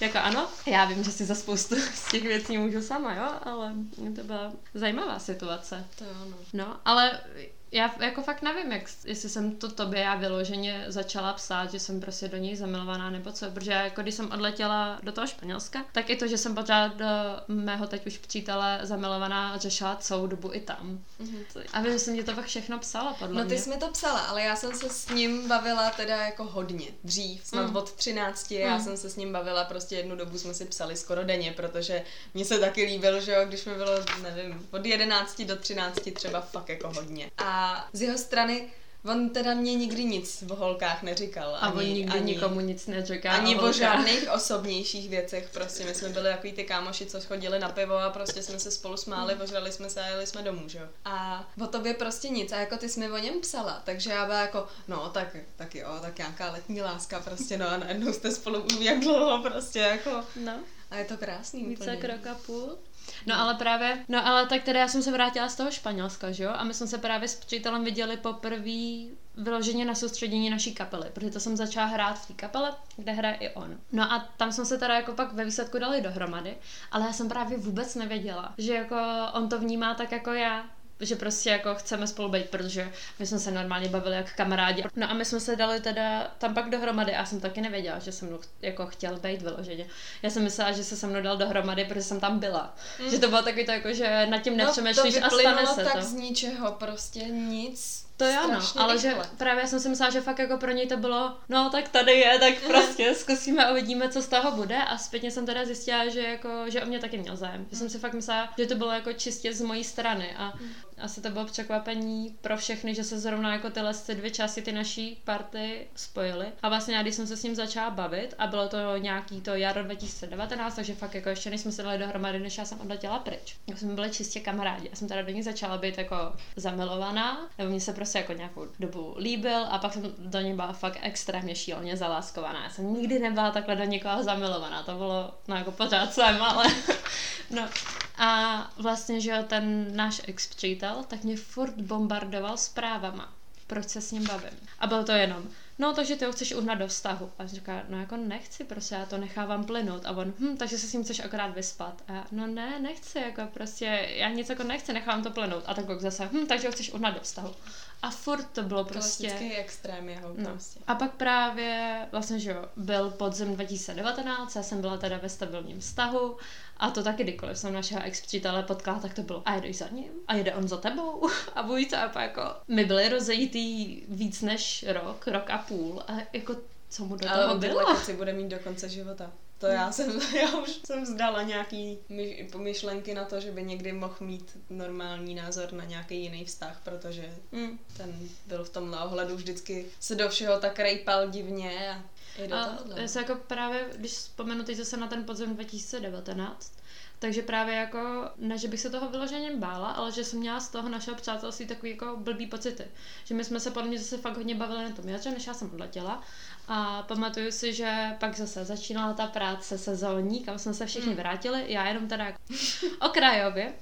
jako ano, já vím, že si za spoustu z těch věcí můžu sama, jo, ale to byla zajímavá situace. To jo, no. No, ale já jako fakt nevím, jak, jestli jsem to tobě já vyloženě začala psát, že jsem prostě do ní zamilovaná nebo co, protože jako když jsem odletěla do toho Španělska, tak i to, že jsem pořád do mého teď už přítele zamilovaná řešila celou dobu i tam. Mm-hmm. A vím, že jsem ti to fakt všechno psala, podle No ty mě. jsi mi to psala, ale já jsem se s ním bavila teda jako hodně, dřív, snad mm. od 13, mm. já jsem se s ním bavila, prostě jednu dobu jsme si psali skoro denně, protože mně se taky líbil, že jo, když mi bylo, nevím, od 11 do 13 třeba fakt jako hodně. A A z jeho strany On teda mě nikdy nic v holkách neříkal. A ani, on nikdy ani, nikomu nic neříká. Ani o, o žádných osobnějších věcech. Prostě my jsme byli takový ty kámoši, co chodili na pivo a prostě jsme se spolu smáli, mm. požrali jsme se a jeli jsme domů, že jo. A o tobě prostě nic. A jako ty jsi mi o něm psala, takže já byla jako, no tak, tak jo, tak nějaká letní láska prostě, no a najednou jste spolu jak dlouho prostě jako. No. A je to krásný Více úplně. krok a půl. No ale právě, no ale tak teda já jsem se vrátila z toho Španělska, že jo? A my jsme se právě s přítelem viděli poprvé vyloženě na soustředění naší kapely, protože to jsem začala hrát v té kapele, kde hraje i on. No a tam jsme se teda jako pak ve výsledku dali dohromady, ale já jsem právě vůbec nevěděla, že jako on to vnímá tak jako já, že prostě jako chceme spolu být, protože my jsme se normálně bavili jak kamarádi. No a my jsme se dali teda tam pak dohromady a já jsem taky nevěděla, že se mnou jako chtěl být vyloženě. Já jsem myslela, že se se mnou dal dohromady, protože jsem tam byla. Mm. Že to bylo takový to jako, že nad tím nepřemýšlíš no, a stane se tak to. z ničeho, prostě nic to je ano, ale rychle. že právě jsem si myslela, že fakt jako pro něj to bylo, no tak tady je, tak prostě zkusíme a uvidíme, co z toho bude a zpětně jsem teda zjistila, že jako, že o mě taky měl zájem. Že jsem si fakt myslela, že to bylo jako čistě z mojí strany a mm. Asi to bylo překvapení pro všechny, že se zrovna jako tyhle ty dvě části ty naší party spojily. A vlastně já, když jsem se s ním začala bavit a bylo to nějaký to jaro 2019, takže fakt jako ještě než jsme se dali dohromady, než já jsem odletěla pryč. Jak jsme byli čistě kamarádi. Já jsem teda do ní začala být jako zamilovaná, nebo mě se prostě prostě jako nějakou dobu líbil a pak jsem do něj byla fakt extrémně šíleně zaláskovaná. Já jsem nikdy nebyla takhle do někoho zamilovaná, to bylo, no jako pořád jsem, ale (laughs) no. A vlastně, že jo, ten náš ex-přítel, tak mě furt bombardoval zprávama, proč se s ním bavím. A bylo to jenom, no takže ty ho chceš uhnat do vztahu. A říká, no jako nechci, prostě já to nechávám plynout. A on, hm, takže se s ním chceš akorát vyspat. A já, no ne, nechci, jako prostě, já nic jako nechci, nechávám to plynout. A tak zase, hm, takže ho chceš uhnat do vztahu. A furt to bylo prostě... Klasický extrém jeho no. prostě. A pak právě vlastně, že jo, byl podzim 2019, já jsem byla teda ve stabilním vztahu a to taky kdykoliv jsem našeho ex přítele potkala, tak to bylo a jedeš za ním a jede on za tebou (laughs) a buď to a jako my byli rozejitý víc než rok, rok a půl a jako co mu do toho Ale bylo? Ale bude mít do konce života. To já jsem, (laughs) já už jsem vzdala nějaký myšlenky na to, že by někdy mohl mít normální názor na nějaký jiný vztah, protože mm. ten byl v tomhle ohledu vždycky se do všeho tak rejpal divně a i do a já se jako právě, když vzpomenu teď zase na ten podzem 2019, takže právě jako, ne, že bych se toho vyloženě bála, ale že jsem měla z toho našeho přátelství takový jako blbý pocity. Že my jsme se podle mě zase fakt hodně bavili na tom jaře, než já jsem odletěla. A pamatuju si, že pak zase začínala ta práce sezónní, kam jsme se všichni mm. vrátili, já jenom teda jako (laughs) okrajově,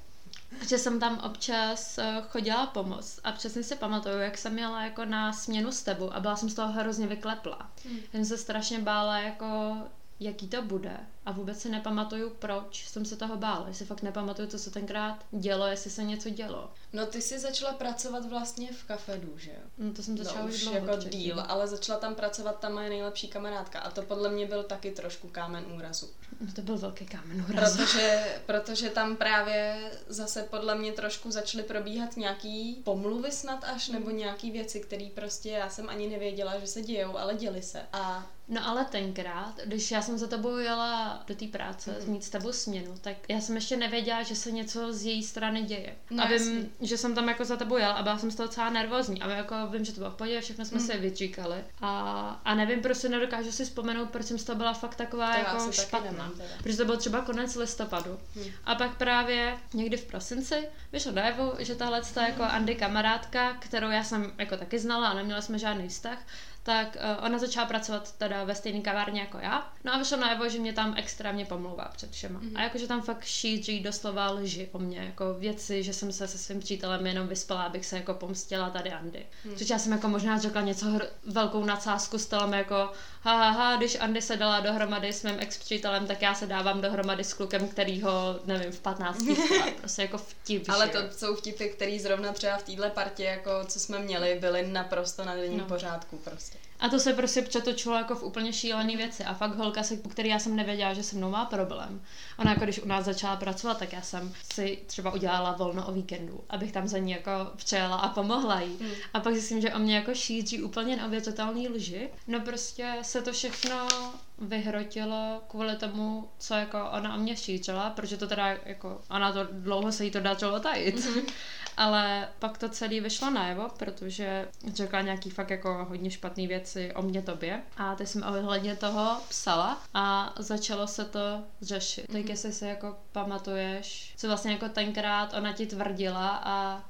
že jsem tam občas eh, chodila pomoct a přesně si pamatuju, jak jsem měla jako na směnu s tebou a byla jsem z toho hrozně vyklepla. Hmm. Jsem se strašně bála jako jaký to bude a vůbec si nepamatuju, proč jsem se toho bála. Jestli fakt nepamatuju, co se tenkrát dělo, jestli se něco dělo. No ty jsi začala pracovat vlastně v kafedu, že jo? No to jsem začala no, už dlouho jako díl, ale začala tam pracovat ta moje nejlepší kamarádka a to podle mě byl taky trošku kámen úrazu. No to byl velký kámen úrazu. Protože, protože tam právě zase podle mě trošku začaly probíhat nějaký pomluvy snad až, nebo nějaký věci, které prostě já jsem ani nevěděla, že se dějou, ale děly se. A No ale tenkrát, když já jsem za tebou jela do té práce, mm-hmm. mít s tebou směnu, tak já jsem ještě nevěděla, že se něco z její strany děje. No, a vím, jasný. že jsem tam jako za tebou jela a byla jsem z toho celá nervózní. A jako vím, že to bylo v pohodě, všechno jsme mm. se vyčíkali. A, a nevím, prostě nedokážu si vzpomenout, proč jsem z toho byla fakt taková to jako špatná. Nemám, protože to byl třeba konec listopadu. Mm. A pak právě někdy v prosinci vyšlo najevo, že tahle jako Andy kamarádka, kterou já jsem jako taky znala a neměla jsme žádný vztah, tak uh, ona začala pracovat teda ve stejné kavárně jako já. No a vyšlo najevo, že mě tam extrémně pomlouvá před všema. Mm-hmm. A jakože tam fakt šíří doslova lži o mě, jako věci, že jsem se se svým přítelem jenom vyspala, abych se jako pomstila tady Andy. Mm. Protože já jsem jako možná řekla něco hr- velkou nadsázku s jako ha, ha, ha, když Andy se dala dohromady s mým ex-přítelem, tak já se dávám dohromady s klukem, který ho, nevím, v 15 (laughs) prostě jako vtip. Ale to jsou vtipy, který zrovna třeba v téhle partě, jako co jsme měli, byly naprosto na denním no. pořádku prostě. A to se prostě přetočilo jako v úplně šílené věci. A fakt holka, se, který já jsem nevěděla, že se mnou má problém. Ona jako když u nás začala pracovat, tak já jsem si třeba udělala volno o víkendu, abych tam za ní jako přijela a pomohla jí. Hmm. A pak zjistím, že o mě jako šíří úplně neuvěřitelný lži. No prostě se to všechno vyhrotilo kvůli tomu, co jako ona o mě šířila, protože to teda jako, ona to dlouho se jí to dačilo tajit. Mm-hmm. Ale pak to celý vyšlo najevo, protože řekla nějaký fakt jako hodně špatné věci o mě tobě. A ty jsem ohledně toho psala a začalo se to řešit. Mm-hmm. Tak jestli si jako pamatuješ, co vlastně jako tenkrát ona ti tvrdila a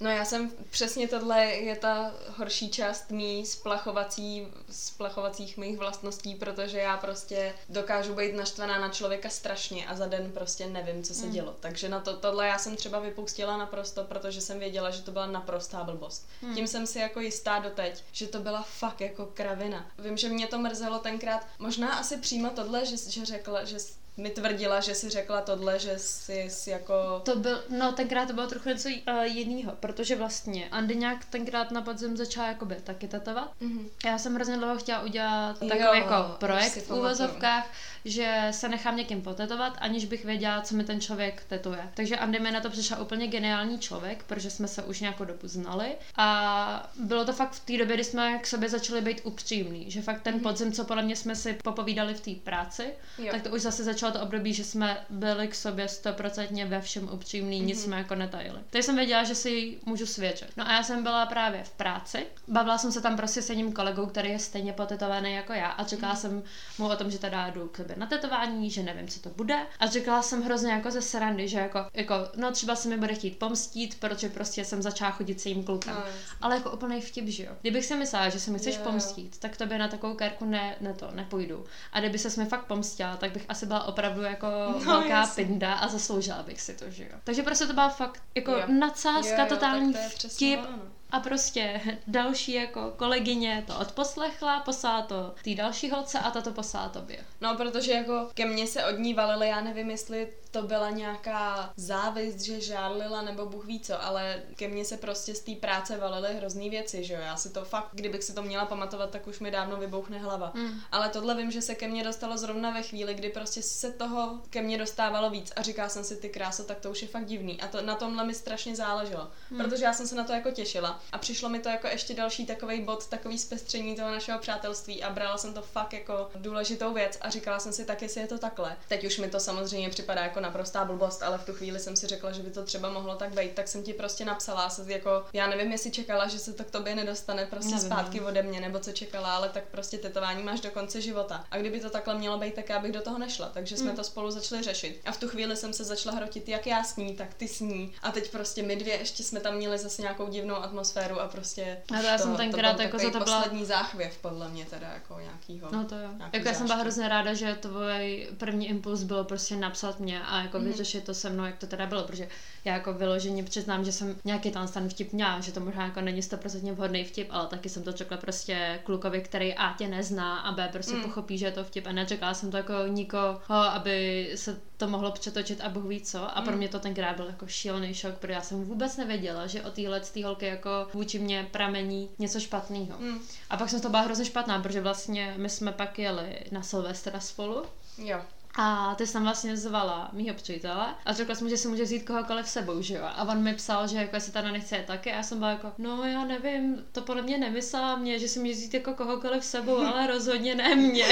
No já jsem, přesně tohle je ta horší část mý splachovací, splachovacích mých vlastností, protože já prostě dokážu být naštvaná na člověka strašně a za den prostě nevím, co se mm. dělo. Takže na to, tohle já jsem třeba vypustila naprosto, protože jsem věděla, že to byla naprostá blbost. Mm. Tím jsem si jako jistá doteď, že to byla fakt jako kravina. Vím, že mě to mrzelo tenkrát, možná asi přímo tohle, že, že řekla, že mi tvrdila, že si řekla tohle, že jsi, jsi jako... To byl, no tenkrát to bylo trochu něco uh, jiného, protože vlastně Andy nějak tenkrát na podzim začala jakoby taky tetovat. Mm-hmm. Já jsem hrozně dlouho chtěla udělat takový jo, jako projekt v úvozovkách, že se nechám někým potetovat, aniž bych věděla, co mi ten člověk tetuje. Takže Andy mi na to přišel úplně geniální člověk, protože jsme se už nějakou dobu znali a bylo to fakt v té době, kdy jsme k sobě začali být upřímní, že fakt ten mm-hmm. podzim, co podle mě jsme si popovídali v té práci, jo. tak to už zase začalo to období, že jsme byli k sobě stoprocentně ve všem upřímní, mm-hmm. nic mhm. jsme jako netajili. Takže jsem věděla, že si můžu svědčit. No a já jsem byla právě v práci, bavila jsem se tam prostě s jedním kolegou, který je stejně potetovaný jako já a čekala mm-hmm. jsem mu o tom, že teda jdu k sobě na tetování, že nevím, co to bude. A říkala jsem hrozně jako ze srandy, že jako, jako no třeba se mi bude chtít pomstít, protože prostě jsem začala chodit s jím klukem. No, Ale jako úplný vtip, že jo. Kdybych si myslela, že se mi chceš pomstít, jo. tak to by na takovou kérku ne, ne to, nepůjdu. A kdyby se mi fakt pomstila, tak bych asi byla opravdu jako no, velká jasný. pinda a zasloužila bych si to, že jo. Takže prostě to byla fakt jako jo. nadsázka, jo, jo, totální vtip. Ono. A prostě (laughs) další jako kolegyně to odposlechla, poslala to té další holce a ta to poslala tobě. No, protože jako ke mně se od ní valily, já nevím, jestli to byla nějaká závist, že žádlila nebo Bůh ví co, ale ke mně se prostě z té práce valily hrozný věci, že jo. Já si to fakt, kdybych si to měla pamatovat, tak už mi dávno vybouchne hlava. Mm. Ale tohle vím, že se ke mně dostalo zrovna ve chvíli, kdy prostě se toho ke mně dostávalo víc a říká jsem si ty kráso, tak to už je fakt divný. A to na tomhle mi strašně záleželo, mm. protože já jsem se na to jako těšila a přišlo mi to jako ještě další takový bod, takový zpestření toho našeho přátelství a brala jsem to fakt jako důležitou věc a říkala jsem si tak, jestli je to takhle. Teď už mi to samozřejmě připadá jako naprostá blbost, ale v tu chvíli jsem si řekla, že by to třeba mohlo tak být, tak jsem ti prostě napsala, se jako, já nevím, jestli čekala, že se to k tobě nedostane prostě nevím. zpátky ode mě, nebo co čekala, ale tak prostě tetování máš do konce života. A kdyby to takhle mělo být, tak já bych do toho nešla. Takže jsme mm. to spolu začali řešit. A v tu chvíli jsem se začala hrotit, jak já sní, tak ty sní. A teď prostě my dvě ještě jsme tam měli zase nějakou divnou atmosféru a prostě. A to já to, jsem tenkrát jako za to byla. poslední záchvěv, podle mě teda jako nějakýho. No to jo. Jako já jsem byla hrozně ráda, že tvůj první impuls bylo prostě napsat mě a jako mm. vyřešit to se mnou, jak to teda bylo, protože já jako vyloženě přiznám, že jsem nějaký tam stan vtip měla, že to možná jako není stoprocentně vhodný vtip, ale taky jsem to řekla prostě klukovi, který A tě nezná a B prostě mm. pochopí, že je to vtip a nečekala jsem to jako nikoho, aby se to mohlo přetočit a Bůh ví co. A pro mm. mě to tenkrát byl jako šílený šok, protože já jsem vůbec nevěděla, že o téhle té holky jako vůči mě pramení něco špatného. Mm. A pak jsem to byla hrozně špatná, protože vlastně my jsme pak jeli na Silvestra spolu. Jo. A ty jsem vlastně zvala mýho přítele a řekla jsem, že si může vzít kohokoliv sebou, že jo. A on mi psal, že jako se tady nechce taky. A já jsem byla jako, no já nevím, to podle mě nemyslela mě, že si může vzít jako kohokoliv sebou, ale (laughs) rozhodně ne mě.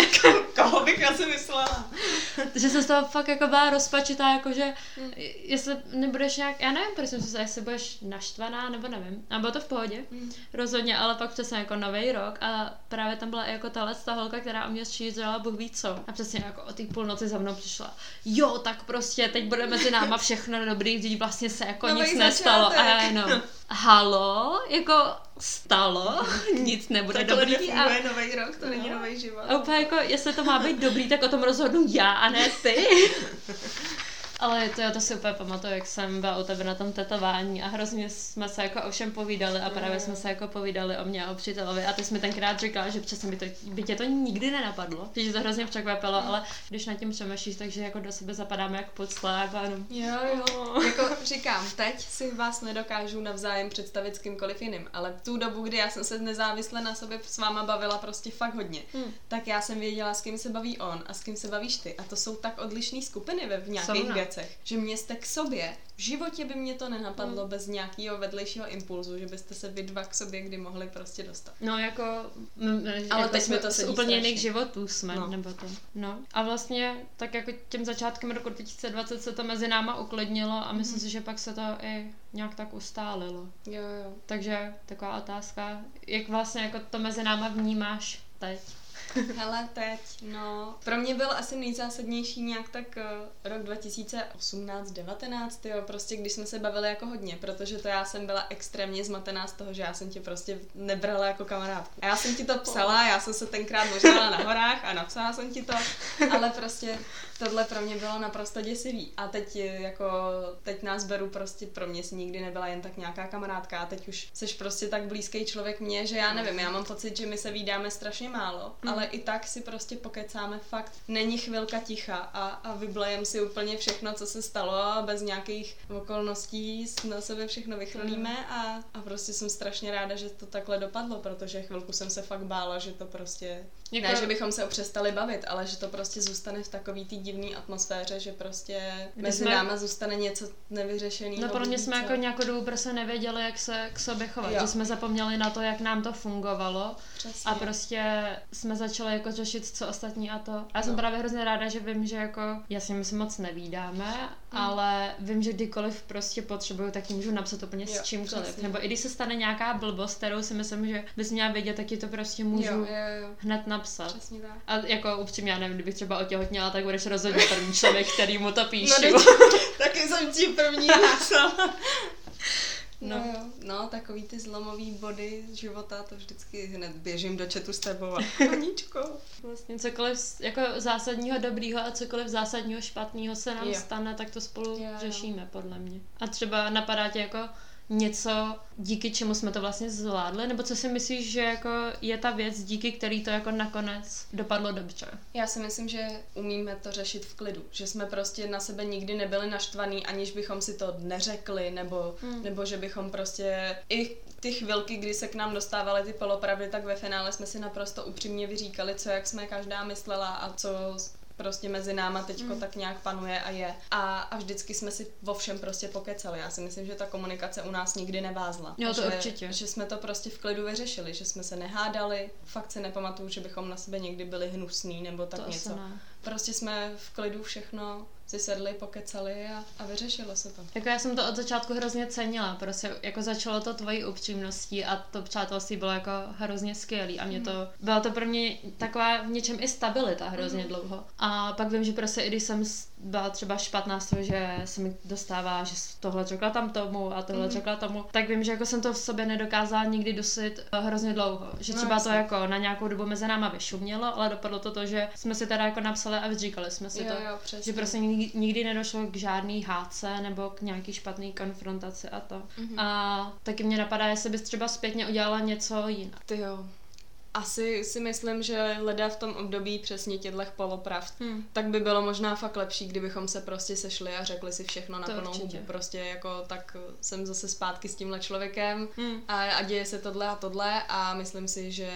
Koho bych asi myslela? (laughs) že jsem z toho fakt jako byla rozpačitá, jako že hmm. jestli nebudeš nějak, já nevím, proč jsem si jestli budeš naštvaná, nebo nevím. A bylo to v pohodě, hmm. rozhodně, ale pak přesně jako nový rok a právě tam byla jako tahle ta holka, která o mě šířila, Bůh ví co. A přesně jako o té půlnoci za mnou přišla, jo, tak prostě teď bude mezi náma všechno dobrý, když vlastně se jako Nový nic nestalo. A já jenom, halo, jako stalo, (laughs) nic nebude tak dobrý. a nový rok, to není no. nový život. A úplně jako, jestli to má být dobrý, tak o tom rozhodnu já a ne ty. (laughs) Ale to, já to si úplně pamatuju, jak jsem byla u tebe na tom tetování a hrozně jsme se jako o všem povídali a právě jsme se jako povídali o mě a o přítelovi a ty jsi mi tenkrát říkala, že přesně by, to, by tě to nikdy nenapadlo, že to hrozně překvapilo, ale když nad tím přemýšlíš, takže jako do sebe zapadáme jak podslé a jenom... Jo, jo, jako říkám, teď si vás nedokážu navzájem představit s kýmkoliv jiným, ale v tu dobu, kdy já jsem se nezávisle na sobě s váma bavila prostě fakt hodně, hmm. tak já jsem věděla, s kým se baví on a s kým se bavíš ty. A to jsou tak odlišné skupiny ve v nějakých věcech, že mě jste k sobě. V životě by mě to nenapadlo hmm. bez nějakého vedlejšího impulzu, že byste se vy dva k sobě kdy mohli prostě dostat. No jako, m- ale jako teď mi to z úplně jiných životů jsme, no. nebo to. No a vlastně tak jako tím začátkem roku 2020 se to mezi náma uklidnilo a myslím hmm. si, že pak se to i nějak tak ustálilo. Jo, jo. Takže taková otázka, jak vlastně jako to mezi náma vnímáš teď? (laughs) Hele, teď, no. Pro mě byl asi nejzásadnější nějak tak uh, rok 2018-19, jo, prostě když jsme se bavili jako hodně, protože to já jsem byla extrémně zmatená z toho, že já jsem tě prostě nebrala jako kamarádku. A já jsem ti to psala, já jsem se tenkrát možná na horách a napsala jsem ti to, (laughs) ale prostě tohle pro mě bylo naprosto děsivý. A teď jako, teď nás beru prostě, pro mě si nikdy nebyla jen tak nějaká kamarádka a teď už jsi prostě tak blízký člověk mě, že já nevím, já mám pocit, že my se vídáme strašně málo, mm. ale i tak si prostě pokecáme fakt. Není chvilka ticha a, a vyblejem si úplně všechno, co se stalo a bez nějakých okolností na sebe všechno vychrlíme mm. a, a prostě jsem strašně ráda, že to takhle dopadlo, protože chvilku jsem se fakt bála, že to prostě jako... Ne, že bychom se přestali bavit, ale že to prostě zůstane v takový té divné atmosféře, že prostě Kdy mezi jsme... náma zůstane něco nevyřešeného. No podle mě jsme jako nějakou dobu prostě nevěděli, jak se k sobě chovat, jo. že jsme zapomněli na to, jak nám to fungovalo Přesně. a prostě jsme začali jako řešit, co ostatní a to. A já jsem no. právě hrozně ráda, že vím, že jako, jasně my se moc nevídáme, hmm. ale vím, že kdykoliv prostě potřebuju, tak můžu napsat úplně jo, s čímkoliv. Přesně. Nebo i když se stane nějaká blbost, kterou si myslím, že bys měla vědět, tak ti to prostě můžu jo, jo, jo. hned napsat. Přesně tak. A jako upřímně, já nevím, kdybych třeba otěhotněla, tak budeš rozhodně první člověk, který mu to píšu. No, (laughs) taky jsem ti první napsala. No. no, no, takový ty zlomový body života, to vždycky hned běžím do četu s tebou a (laughs) Aničko. Vlastně cokoliv jako zásadního dobrýho a cokoliv zásadního špatného se nám jo. stane, tak to spolu jo, jo. řešíme, podle mě. A třeba napadá tě jako něco, díky čemu jsme to vlastně zvládli, nebo co si myslíš, že jako je ta věc, díky který to jako nakonec dopadlo dobře? Já si myslím, že umíme to řešit v klidu, že jsme prostě na sebe nikdy nebyli naštvaní, aniž bychom si to neřekli, nebo, hmm. nebo že bychom prostě i ty chvilky, kdy se k nám dostávaly ty polopravdy, tak ve finále jsme si naprosto upřímně vyříkali, co jak jsme každá myslela a co prostě mezi náma teďko mm. tak nějak panuje a je. A, a vždycky jsme si vo všem prostě pokecali. Já si myslím, že ta komunikace u nás nikdy nevázla. Jo, to že, určitě. Že jsme to prostě v klidu vyřešili, že jsme se nehádali. Fakt si nepamatuju, že bychom na sebe někdy byli hnusný nebo tak to něco. Prostě jsme v klidu všechno si sedli, pokecali a, a vyřešilo se to. Jako já jsem to od začátku hrozně cenila, prostě jako začalo to tvojí upřímností a to přátelství bylo jako hrozně skvělý a mě to, mm. byla to pro mě taková v něčem i stabilita hrozně mm. dlouho. A pak vím, že prostě i když jsem byla třeba špatná z toho, že se mi dostává, že tohle řekla tam tomu a tohle mm. řekla tomu, tak vím, že jako jsem to v sobě nedokázala nikdy dosit eh, hrozně dlouho. Že no, třeba no, to jako na nějakou dobu mezi náma vyšumělo, ale dopadlo to to, že jsme si teda jako napsali a vyříkali jsme si jo, to. Jo, že prostě nikdy, nedošlo k žádný hádce nebo k nějaký špatný konfrontaci a to. Mm-hmm. A taky mě napadá, jestli bys třeba zpětně udělala něco jinak. Ty jo asi si myslím, že leda v tom období přesně těchto polopravd, hmm. tak by bylo možná fakt lepší, kdybychom se prostě sešli a řekli si všechno na plnou hubu. Prostě jako tak jsem zase zpátky s tímhle člověkem hmm. a, a děje se tohle a tohle a myslím si, že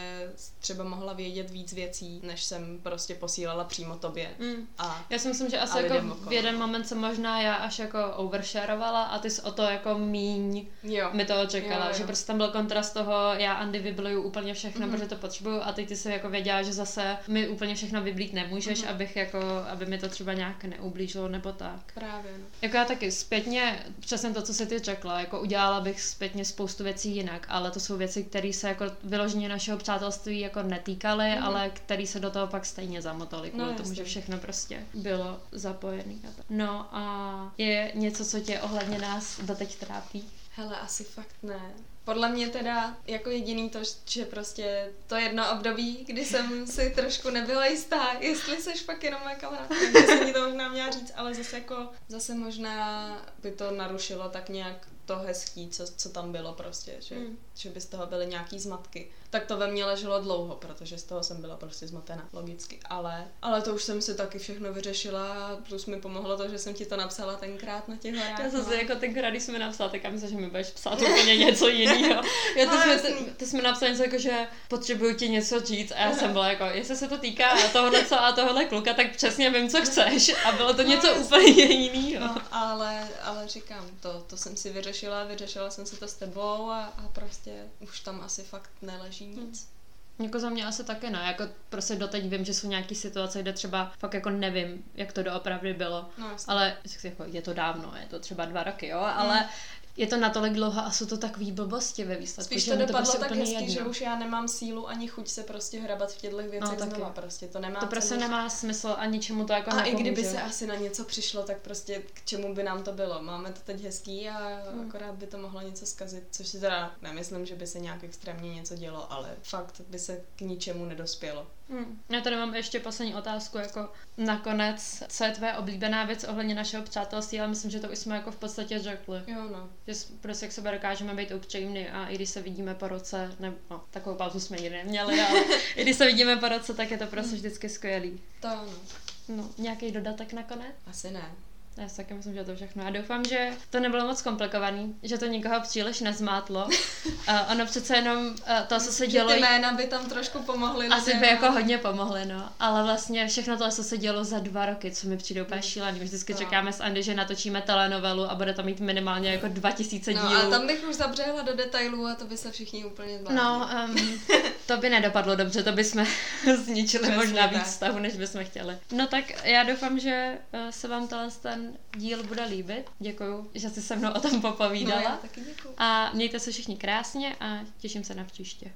třeba mohla vědět víc věcí, než jsem prostě posílala přímo tobě. Hmm. A, já si myslím, že asi jako v jeden moment se možná já až jako oversharovala a ty jsi o to jako míň jo. mi to čekala, jo, jo. že prostě tam byl kontrast toho, já Andy vybluju úplně všechno, mm-hmm. protože to potřebuju a teď ty se jako věděla, že zase mi úplně všechno vyblít nemůžeš, mm-hmm. abych jako, aby mi to třeba nějak neublížilo nebo tak. Právě. No. Jako já taky zpětně, přesně to, co jsi ty řekla, jako udělala bych zpětně spoustu věcí jinak, ale to jsou věci, které se jako vyloženě našeho přátelství jako netýkaly, mm-hmm. ale které se do toho pak stejně zamotaly kvůli no, tomu, že všechno prostě bylo zapojené. No a je něco, co tě ohledně nás doteď trápí? Hele, asi fakt ne. Podle mě teda jako jediný to, že prostě to jedno období, kdy jsem si trošku nebyla jistá, jestli jsi fakt jenom moje kamarádka, že jsem mi to možná měla říct, ale zase jako, zase možná by to narušilo tak nějak to hezký, co, co tam bylo prostě, že, mm. že by z toho byly nějaký zmatky. Tak to ve mně leželo dlouho, protože z toho jsem byla prostě zmatena, logicky. Ale, ale to už jsem si taky všechno vyřešila, plus mi pomohlo to, že jsem ti to napsala tenkrát na těch horách. Já jsem si jako tenkrát, když jsme napsala, tak já myslím, že mi budeš psát úplně něco jiného. (laughs) Já to, jsme, ty, ty jsme napsali něco jako, že potřebuju ti něco říct a já jsem byla jako, jestli se to týká tohohle co a tohohle kluka, tak přesně vím, co chceš. A bylo to něco no, úplně jiného. No, ale, ale říkám, to, to jsem si vyřešila, vyřešila jsem si to s tebou a, a prostě už tam asi fakt neleží nic. Hmm. Jako za mě asi taky ne, jako prostě doteď vím, že jsou nějaké situace, kde třeba fakt jako nevím, jak to doopravdy bylo, no, ale jako je to dávno, je to třeba dva roky, jo, ale mm je to natolik dlouho a jsou to takový blbosti ve výsledku. Spíš to dopadlo to prostě tak hezky, jedno. že už já nemám sílu ani chuť se prostě hrabat v těchto věcech no, znova. Prostě to nemá To prostě nemá smysl a ničemu to jako A nepomůže. i kdyby se asi na něco přišlo, tak prostě k čemu by nám to bylo. Máme to teď hezký a hmm. akorát by to mohlo něco zkazit, což si teda nemyslím, že by se nějak extrémně něco dělo, ale fakt by se k ničemu nedospělo. Hmm. Já tady mám ještě poslední otázku, jako nakonec, co je tvoje oblíbená věc ohledně našeho přátelství, ale myslím, že to už jsme jako v podstatě řekli. Jo, no. Že prostě k sebe dokážeme být upřímný a i když se vidíme po roce, nebo no, takovou pauzu jsme nikdy neměli, ale (laughs) i když se vidíme po roce, tak je to prostě vždycky skvělý. To ano. No, nějaký dodatek nakonec? Asi ne. Já si taky myslím, že to všechno. Já doufám, že to nebylo moc komplikovaný, že to nikoho příliš nezmátlo. (laughs) uh, ono přece jenom uh, to, co se dělo... Ty jména by tam trošku pomohly. Asi by jako hodně pomohly, no. Ale vlastně všechno to, co se dělo za dva roky, co mi přijde úplně šílený. My vždycky no. čekáme s Andy, že natočíme telenovelu a bude to mít minimálně jako 2000 dílů. No, a tam bych už zabřehla do detailů a to by se všichni úplně zvládli. No, um, (laughs) to by nedopadlo dobře, to by jsme (laughs) zničili Přesně možná víc stavu, než bychom chtěli. No tak já doufám, že uh, se vám ten díl bude líbit. Děkuju, že jsi se mnou o tom popovídala. No, já taky děkuju. A mějte se všichni krásně a těším se na příště.